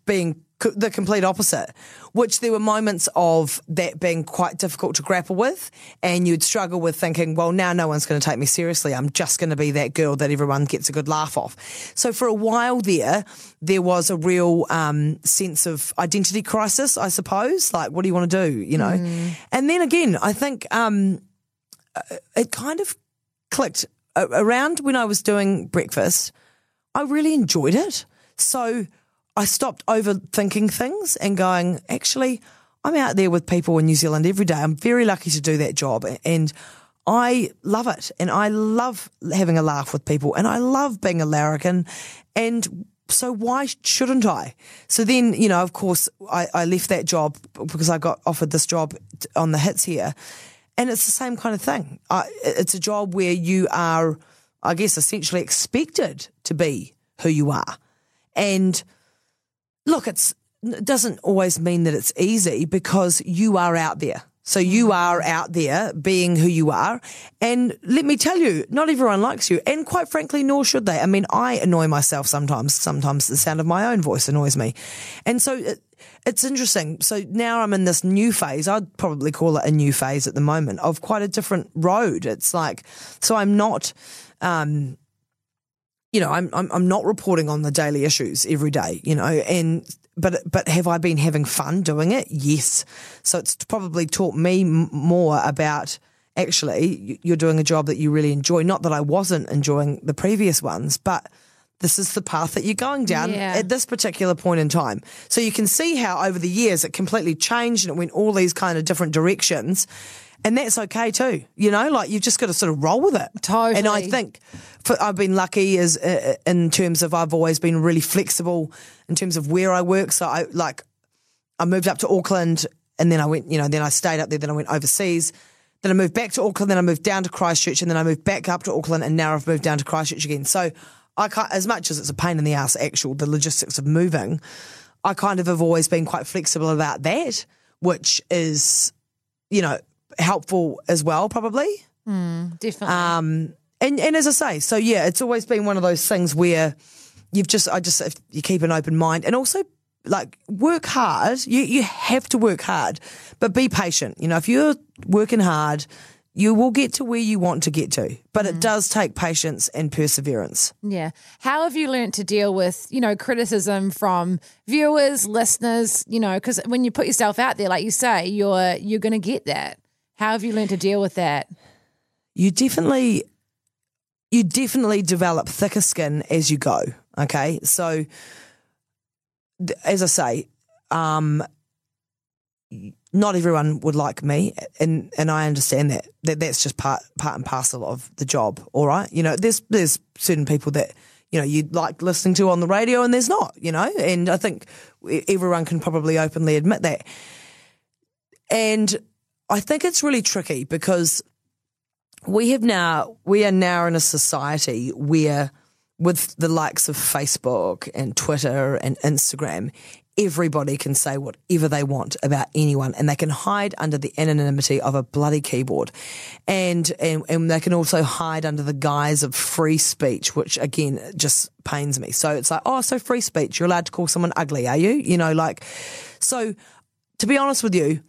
being the complete opposite, which there were moments of that being quite difficult to grapple with. And you'd struggle with thinking, well, now no one's going to take me seriously. I'm just going to be that girl that everyone gets a good laugh off. So for a while there, there was a real um, sense of identity crisis, I suppose. Like, what do you want to do? You know? Mm. And then again, I think um, uh, it kind of clicked around when I was doing breakfast. I really enjoyed it. So, I stopped overthinking things and going, actually, I'm out there with people in New Zealand every day. I'm very lucky to do that job and I love it. And I love having a laugh with people and I love being a larrikin. And so why shouldn't I? So then, you know, of course, I, I left that job because I got offered this job on the hits here. And it's the same kind of thing. I, it's a job where you are, I guess, essentially expected to be who you are. And look, it's, it doesn't always mean that it's easy because you are out there. So you mm. are out there being who you are. And let me tell you, not everyone likes you. And quite frankly, nor should they. I mean, I annoy myself sometimes. Sometimes the sound of my own voice annoys me. And so it, it's interesting. So now I'm in this new phase. I'd probably call it a new phase at the moment of quite a different road. It's like, so I'm not, um, you know, I'm, I'm I'm not reporting on the daily issues every day, you know, and but but have I been having fun doing it? Yes. So it's probably taught me m- more about actually you're doing a job that you really enjoy. Not that I wasn't enjoying the previous ones, but this is the path that you're going down yeah. at this particular point in time. So you can see how over the years it completely changed and it went all these kind of different directions. And that's okay too. You know, like you've just got to sort of roll with it. Totally. And I think for, I've been lucky as uh, in terms of I've always been really flexible in terms of where I work. So I like I moved up to Auckland and then I went, you know, then I stayed up there, then I went overseas. Then I moved back to Auckland, then I moved down to Christchurch, and then I moved back up to Auckland, and now I've moved down to Christchurch again. So I can't, as much as it's a pain in the ass, actual the logistics of moving, I kind of have always been quite flexible about that, which is, you know, helpful as well, probably. Mm, definitely. Um, and and as I say, so yeah, it's always been one of those things where you've just I just you keep an open mind and also like work hard. You you have to work hard, but be patient. You know, if you're working hard, you will get to where you want to get to. But mm. it does take patience and perseverance. Yeah. How have you learned to deal with, you know, criticism from viewers, listeners, you know, because when you put yourself out there, like you say, you're you're gonna get that. How have you learned to deal with that? You definitely you definitely develop thicker skin as you go. Okay. So, as I say, um, not everyone would like me, and and I understand that that that's just part part and parcel of the job. All right, you know, there's there's certain people that you know, you like listening to on the radio and there's not, you know, and I think everyone can probably openly admit that. And I think it's really tricky because we have now, we are now in a society where with the likes of Facebook and Twitter and Instagram, everybody can say whatever they want about anyone and they can hide under the anonymity of a bloody keyboard. And, and, and they can also hide under the guise of free speech, which again just pains me. So it's like, oh, so free speech. You're allowed to call someone ugly, are you? You know, like, so to be honest with you,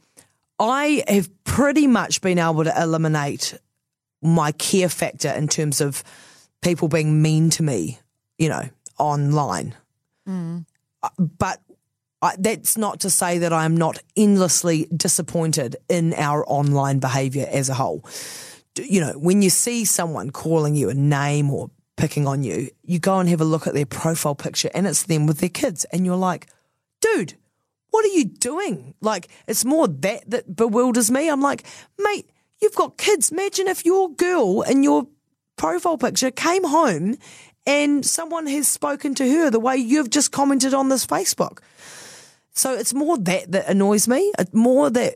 I have pretty much been able to eliminate my care factor in terms of people being mean to me, you know, online. Mm. But I, that's not to say that I'm not endlessly disappointed in our online behavior as a whole. You know, when you see someone calling you a name or picking on you, you go and have a look at their profile picture and it's them with their kids and you're like, dude, what are you doing? Like, it's more that that bewilders me. I'm like, mate, you've got kids. Imagine if your girl in your profile picture came home and someone has spoken to her the way you've just commented on this Facebook. So it's more that that annoys me. More that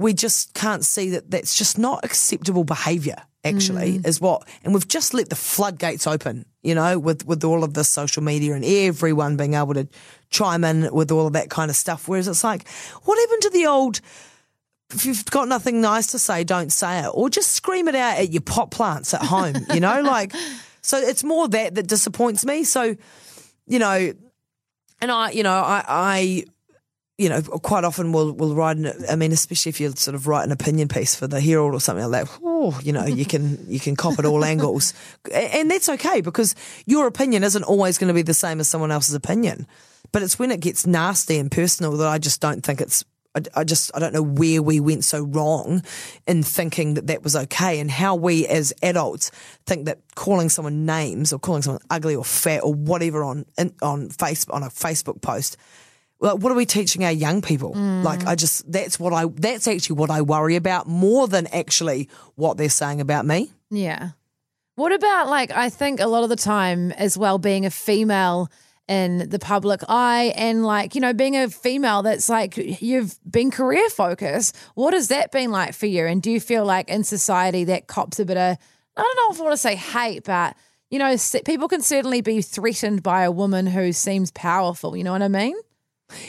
we just can't see that that's just not acceptable behaviour. Actually, mm. is what, and we've just let the floodgates open. You know, with with all of this social media and everyone being able to chime in with all of that kind of stuff. Whereas it's like, what happened to the old? If you've got nothing nice to say, don't say it, or just scream it out at your pot plants at home. You know, like so. It's more that that disappoints me. So, you know, and I, you know, I, I you know, quite often we'll we'll write. An, I mean, especially if you sort of write an opinion piece for the Herald or something like that. Oh, you know, you can you can cop at all angles, and that's okay because your opinion isn't always going to be the same as someone else's opinion. But it's when it gets nasty and personal that I just don't think it's. I, I just I don't know where we went so wrong in thinking that that was okay, and how we as adults think that calling someone names or calling someone ugly or fat or whatever on on face on a Facebook post like what are we teaching our young people? Mm. like i just that's what i that's actually what i worry about more than actually what they're saying about me. Yeah. What about like i think a lot of the time as well being a female in the public eye and like you know being a female that's like you've been career focused what has that been like for you? And do you feel like in society that cops a bit of i don't know if i want to say hate but you know people can certainly be threatened by a woman who seems powerful you know what i mean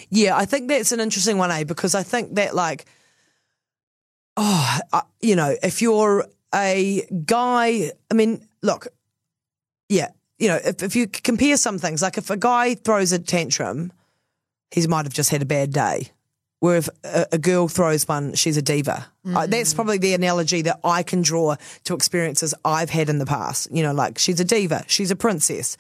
yeah, I think that's an interesting one, eh? Because I think that, like, oh, uh, you know, if you're a guy, I mean, look, yeah, you know, if, if you compare some things, like if a guy throws a tantrum, he might have just had a bad day. Where if a, a girl throws one, she's a diva. Mm. Uh, that's probably the analogy that I can draw to experiences I've had in the past. You know, like she's a diva, she's a princess.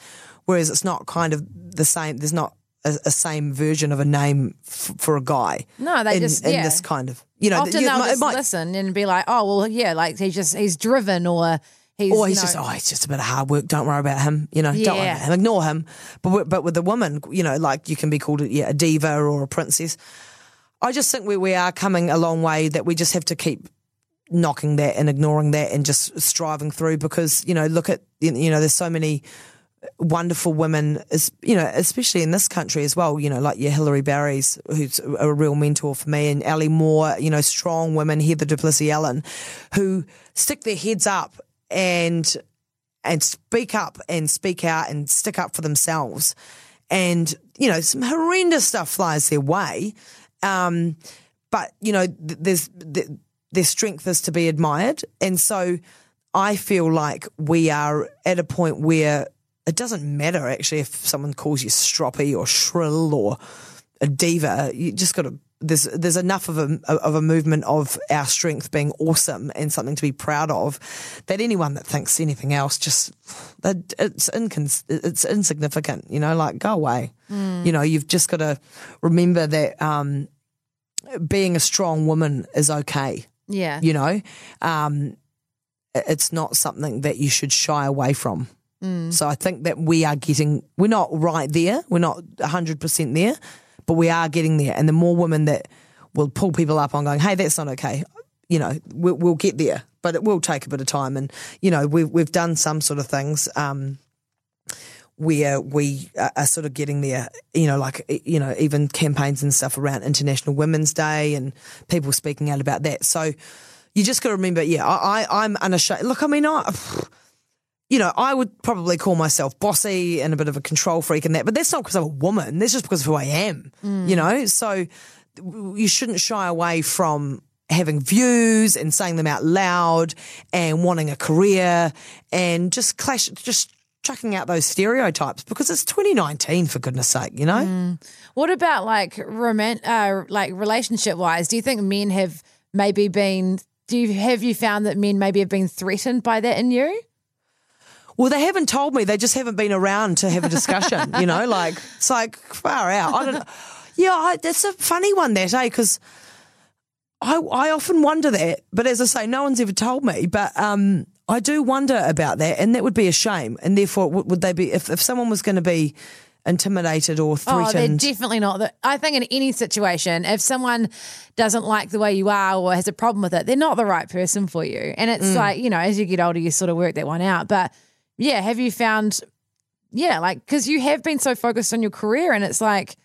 Whereas it's not kind of the same. There's not a, a same version of a name f- for a guy. No, they in, just in yeah. this kind of you know. Often you, they'll might, just might, listen and be like, oh well, yeah, like he's just he's driven or. He's, or he's you know, just oh he's just a bit of hard work. Don't worry about him. You know, don't worry about him. Ignore him. But with, but with a woman, you know, like you can be called yeah, a diva or a princess. I just think we we are coming a long way. That we just have to keep knocking that and ignoring that and just striving through because you know look at you know there's so many wonderful women, is you know, especially in this country as well. You know, like your Hilary Barry's, who's a real mentor for me, and Ali Moore. You know, strong women, Heather du Plessis-Allen, who stick their heads up and and speak up and speak out and stick up for themselves. And you know, some horrendous stuff flies their way, um, but you know, th- there's th- their strength is to be admired, and so. I feel like we are at a point where it doesn't matter actually if someone calls you stroppy or shrill or a diva. You just got to. There's there's enough of a of a movement of our strength being awesome and something to be proud of that anyone that thinks anything else just that it's incons- it's insignificant. You know, like go away. Mm. You know, you've just got to remember that um, being a strong woman is okay. Yeah. You know, um, it's not something that you should shy away from. Mm. So I think that we are getting, we're not right there, we're not 100% there, but we are getting there. And the more women that will pull people up on going, hey, that's not okay, you know, we'll, we'll get there, but it will take a bit of time. And, you know, we've, we've done some sort of things. Um, where we are, sort of getting there, you know, like, you know, even campaigns and stuff around International Women's Day and people speaking out about that. So you just got to remember, yeah, I, I, I'm unashamed. Look, I mean, I, you know, I would probably call myself bossy and a bit of a control freak and that, but that's not because I'm a woman. That's just because of who I am, you know? So you shouldn't shy away from having views and saying them out loud and wanting a career and just clash, just chucking out those stereotypes because it's 2019 for goodness sake, you know? What about like roman- uh, like relationship wise? Do you think men have maybe been? Do you have you found that men maybe have been threatened by that in you? Well, they haven't told me. They just haven't been around to have a discussion, you know? Like, it's like far out. I don't know. Yeah, I, that's a funny one, that, eh? Because I, I often wonder that. But as I say, no one's ever told me. But um, I do wonder about that. And that would be a shame. And therefore, would, would they be, if, if someone was going to be intimidated or threatened. Oh, they're definitely not. I think in any situation, if someone doesn't like the way you are or has a problem with it, they're not the right person for you. And it's like, you know, as you get older, you sort of work that one out. But yeah, have you found, yeah, like, because you have been so focused on your career and it's like,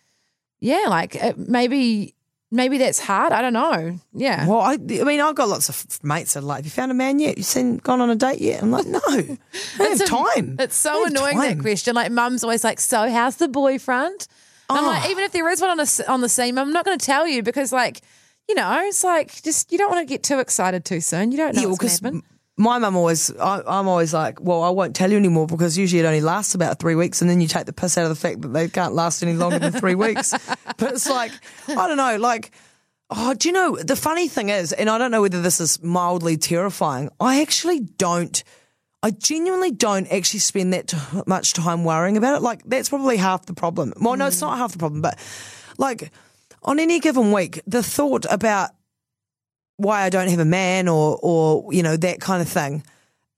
yeah, like it, maybe, maybe that's hard. I don't know. Yeah. Well, I, I mean, I've got lots of mates that are like, have you found a man yet? You seen gone on a date yet? I'm like, no, I don't have a- time. It's so annoying that question. Like, mum's always like, "So, how's the boyfriend?" And I'm Oh. like, even if there is one on the on the scene, I'm not going to tell you because, like, you know, it's like just you don't want to get too excited too soon. You don't know Yeah, what's going to happen. My mum always, I, I'm always like, well, I won't tell you anymore because usually it only lasts about three weeks, and then you take the piss out of the fact that they can't last any longer than three weeks. But it's like, I don't know, like. Oh, do you know the funny thing is, and I don't know whether this is mildly terrifying. I actually don't. I genuinely don't actually spend that t- much time worrying about it. Like that's probably half the problem. Well, no, it's mm. not half the problem, but like on any given week, the thought about why I don't have a man or or you know that kind of thing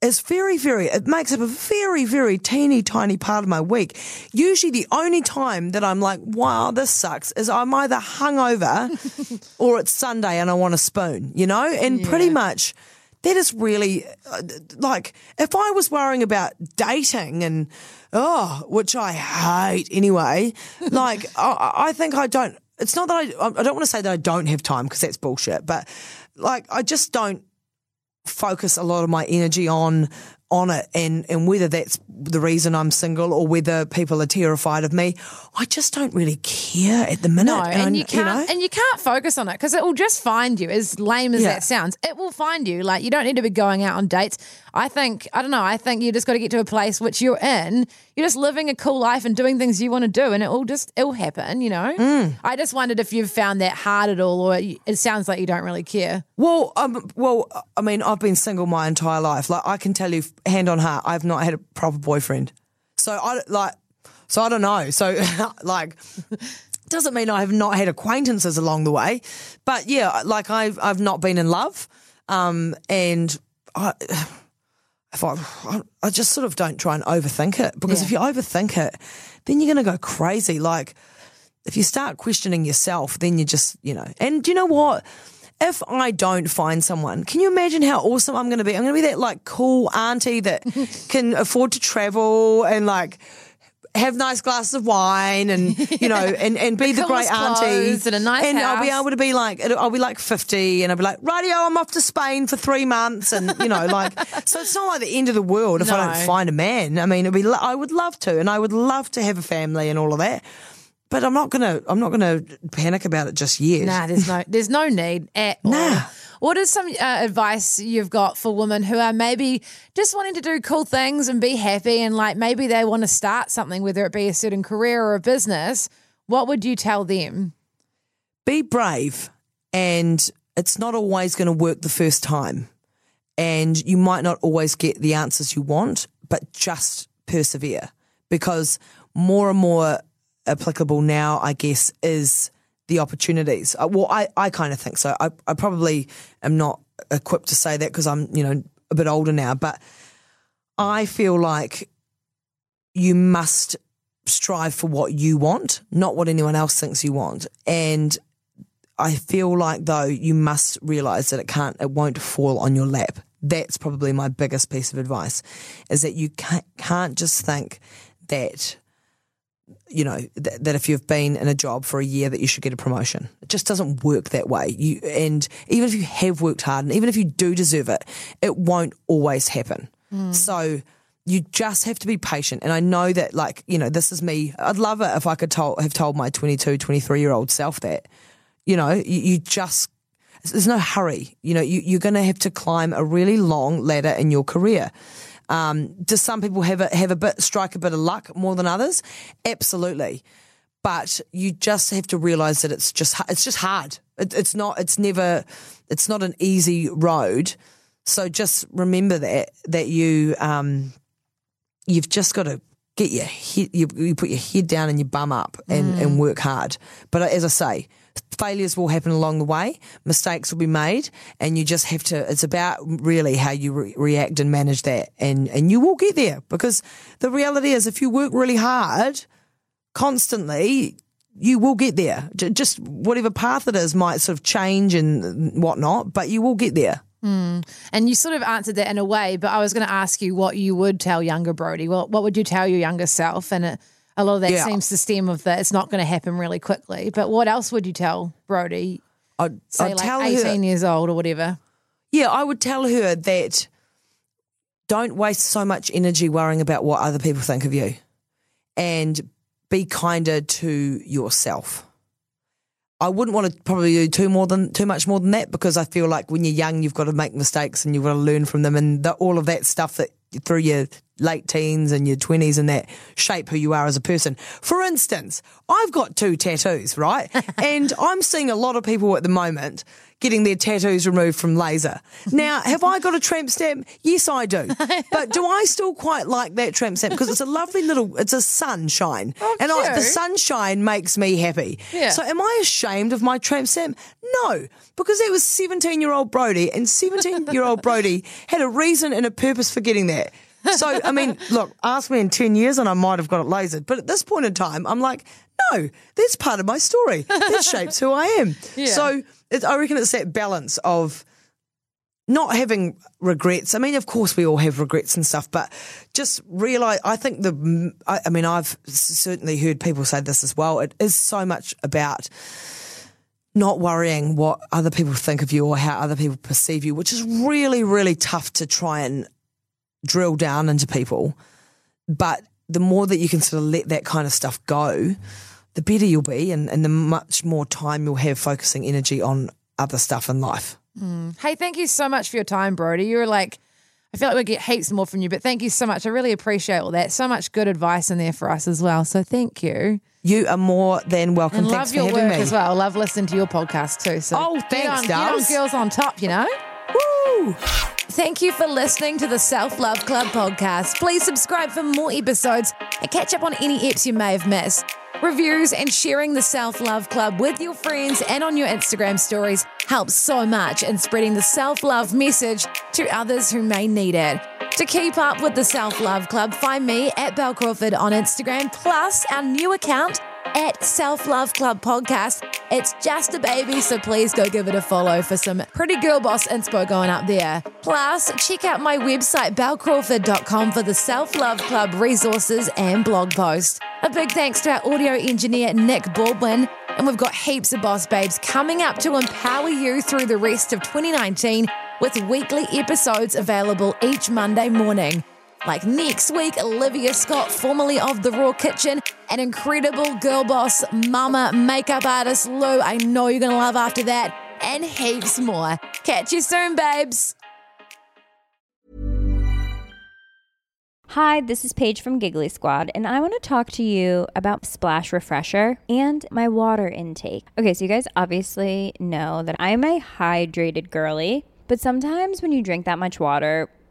is very very it makes up a very very teeny tiny part of my week. Usually the only time that I'm like wow this sucks is I'm either hungover or it's Sunday and I want a spoon, you know? And pretty much that is really uh, like if I was worrying about dating and oh, which I hate anyway, like I, I think I don't. It's not that I. I don't want to say that I don't have time because that's bullshit. But like I just don't focus a lot of my energy on on it and and whether that's the reason I'm single or whether people are terrified of me I just don't really care at the minute No, and you can't, know? and you can't focus on it because it will just find you. As lame as Yeah. that sounds, it will find you. Like you don't need to be going out on dates. I think I don't know. I think you just got to get to a place which you're in. You're just living a cool life and doing things you want to do, and it will just it will happen. You know. Mm. I just wondered if you've found that hard at all, or you- it sounds like you don't really care. Well, um, well, I mean, I've been single my entire life. Like, I can tell you, hand on heart, I've not had a proper boyfriend. So I like, so I don't know. So like, doesn't mean I have not had acquaintances along the way, but yeah, like I've I've not been in love, um, and I. If I, I just sort of don't try and overthink it because if you overthink it, then you're going to go crazy. Like, if you start questioning yourself, then you just, you know. And do you know what? If I don't find someone, can you imagine how awesome I'm going to be? I'm going to be that like cool auntie that can afford to travel and like have nice glasses of wine and you know and, and be the, The great auntie. and a nice and I'll be able to be like I'll be like 50 and I'll be like radio I'm off to Spain for three months and you know like so it's not like the end of the world if I don't find a man. I mean it'd be I would love to and I would love to have a family and all of that but I'm not gonna I'm not gonna panic about it just yet Nah, there's no there's no need at all. Nah. What is some uh, advice you've got for women who are maybe just wanting to do cool things and be happy and like maybe they want to start something, whether it be a certain career or a business? What would you tell them? be brave and it's not always going to work the first time and you might not always get the answers you want but just persevere because more and more applicable now i guess is the opportunities. Uh, well i, I kind of think so. I, I probably am not equipped to say that because i'm you know a bit older now but i feel like you must strive for what you want not what anyone else thinks you want. And I feel like though you must realize that it can't, it won't fall on your lap. That's probably my biggest piece of advice is that you can't, can't just think that you know that, that if you've been in a job for a year that you should get a promotion. It just doesn't work that way. You and even if you have worked hard and even if you do deserve it, it won't always happen. Hmm. So you just have to be patient. And I know that like, you know, this is me. I'd love it if I could have told my 22, 23 year old self that, you know, you, you just there's no hurry. You know, you, you're going to have to climb a really long ladder in your career. Um, do some people have a have a bit strike a bit of luck more than others? Absolutely, but you just have to realize that it's just it's just hard. It, it's not. It's never. It's not an easy road. So just remember that that you um, you've just got to get your head, you, you put your head down and your bum up and, and work hard. But as I say, failures will happen along the way, mistakes will be made, and you just have to. It's about really how you re- react and manage that, and and you will get there because the reality is, if you work really hard, constantly. You will get there. Just whatever path it is might sort of change and whatnot, but you will get there. Hmm. And you sort of answered that in a way, but I was going to ask you what you would tell younger Brodie. Well, what would you tell your younger self? And it, a lot of that Yeah. seems to stem of that it's not going to happen really quickly. But what else would you tell Brodie? I'd, Say I'd like tell her, 18 years old or whatever. Yeah, I would tell her that don't waste so much energy worrying about what other people think of you and be kinder to yourself. I wouldn't want to probably do too more than too much more than that because I feel like when you're young, you've got to make mistakes and you've got to learn from them, and the, all of that stuff that through your late teens and your twenties and that shape who you are as a person. For instance, I've got two tattoos, right, and I'm seeing a lot of people at the moment getting their tattoos removed from laser. Now, have I got a tramp stamp? Yes, I do. But do I still quite like that tramp stamp because it's a lovely little, it's a sunshine, oh, and I, the sunshine makes me happy. Yeah. So am I ashamed of my tramp stamp? No, because it was 17 year old Brodie, and 17 year old Brodie had a reason and a purpose for getting that. So, I mean, look, ask me in 10 years and I might have got it lasered. But at this point in time, I'm like, no, that's part of my story. That shapes who I am. So it, I reckon it's that balance of not having regrets. I mean, of course, we all have regrets and stuff, but just realize. I think the. I, I mean, I've certainly heard people say this as well. It is so much about not worrying what other people think of you or how other people perceive you, which is really, really tough to try and drill down into people. But the more that you can sort of let that kind of stuff go, the better you'll be, and, and the much more time you'll have focusing energy on other stuff in life. Mm. Hey, thank you so much for your time, Brodie. You were like, I feel like we get heaps more from you, but thank you so much. I really appreciate all that. So much good advice in there for us as well. So thank you. You are more than welcome. And Thanks love your for having work me. as well. Love listening to your podcast too. So Oh, get thanks, on, get on Girls on Top, you know? Woo! Thank you for listening to the Self Love Club podcast. Please subscribe for more episodes and catch up on any eps you may have missed. Reviews and sharing the Self Love Club with your friends and on your Instagram stories helps so much in spreading the self love message to others who may need it. To keep up with the Self Love Club, find me at Bel Crawford on Instagram, plus our new account at Self Love Club Podcast. It's just a baby, so please go give it a follow for some pretty girl boss inspo going up there. Plus, check out my website, belcrawford.com, for the Self Love Club resources and blog posts. A big thanks to our audio engineer, Nick Baldwin. And we've got heaps of boss babes coming up to empower you through the rest of 2019 with weekly episodes available each Monday morning. Like next week, Olivia Scott, formerly of The Raw Kitchen, an incredible girl boss, mama, makeup artist Lou. I know you're going to love after that, and heaps more. Catch you soon, babes. Hi, this is Paige from Giggly Squad, and I want to talk to you about Splash Refresher and my water intake. Okay, so you guys obviously know that I'm a hydrated girly, but sometimes when you drink that much water,